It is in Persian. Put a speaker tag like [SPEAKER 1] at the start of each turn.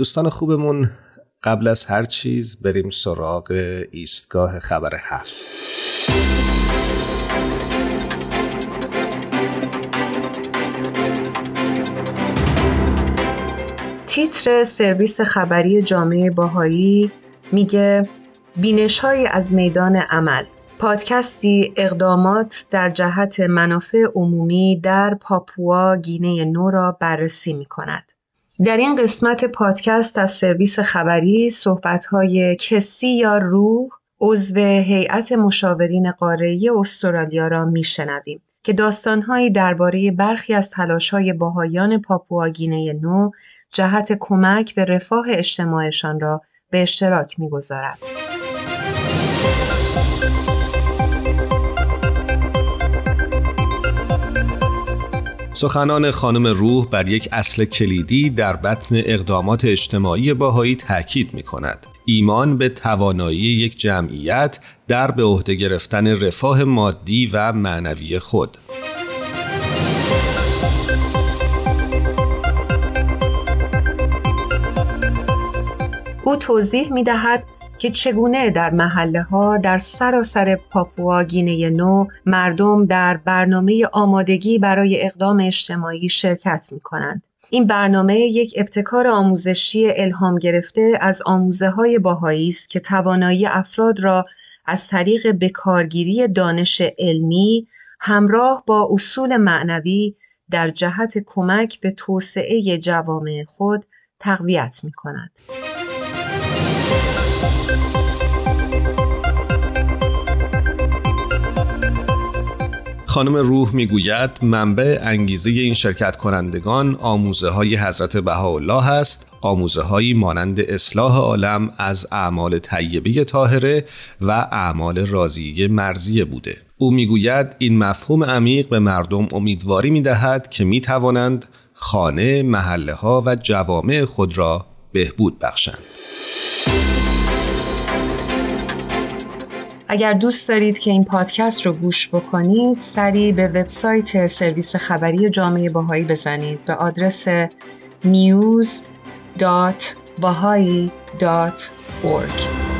[SPEAKER 1] دوستان خوبمون قبل از هر چیز بریم سراغ ایستگاه خبر هفت
[SPEAKER 2] تیتر سرویس خبری جامعه باهایی میگه بینش های از میدان عمل پادکستی اقدامات در جهت منافع عمومی در پاپوا گینه نو را بررسی می کند. در این قسمت پادکست از سرویس خبری صحبت‌های کسی یا روح عضو هیئت مشاورین قاره استرالیا را میشنویم که داستانهایی درباره برخی از تلاش‌های باهایان پاپواگینه نو جهت کمک به رفاه اجتماعشان را به اشتراک می‌گذارد.
[SPEAKER 1] سخنان خانم روح بر یک اصل کلیدی در بطن اقدامات اجتماعی باهایی تاکید می کند. ایمان به توانایی یک جمعیت در به عهده گرفتن رفاه مادی و معنوی خود.
[SPEAKER 2] او توضیح می دهد که چگونه در محله ها در سراسر پاپوا گینه نو مردم در برنامه آمادگی برای اقدام اجتماعی شرکت می کنند. این برنامه یک ابتکار آموزشی الهام گرفته از آموزه های باهایی است که توانایی افراد را از طریق بکارگیری دانش علمی همراه با اصول معنوی در جهت کمک به توسعه جوامع خود تقویت می کند.
[SPEAKER 1] خانم روح می‌گوید منبع انگیزه این شرکت کنندگان آموزه های حضرت بهاءالله است آموزه هایی مانند اصلاح عالم از اعمال طیبه طاهره و اعمال راضیه مرزیه بوده او می‌گوید این مفهوم عمیق به مردم امیدواری می‌دهد که می توانند خانه، محله ها و جوامع خود را بهبود بخشند.
[SPEAKER 2] اگر دوست دارید که این پادکست رو گوش بکنید سریع به وبسایت سرویس خبری جامعه باهایی بزنید. به آدرس news.bahai.org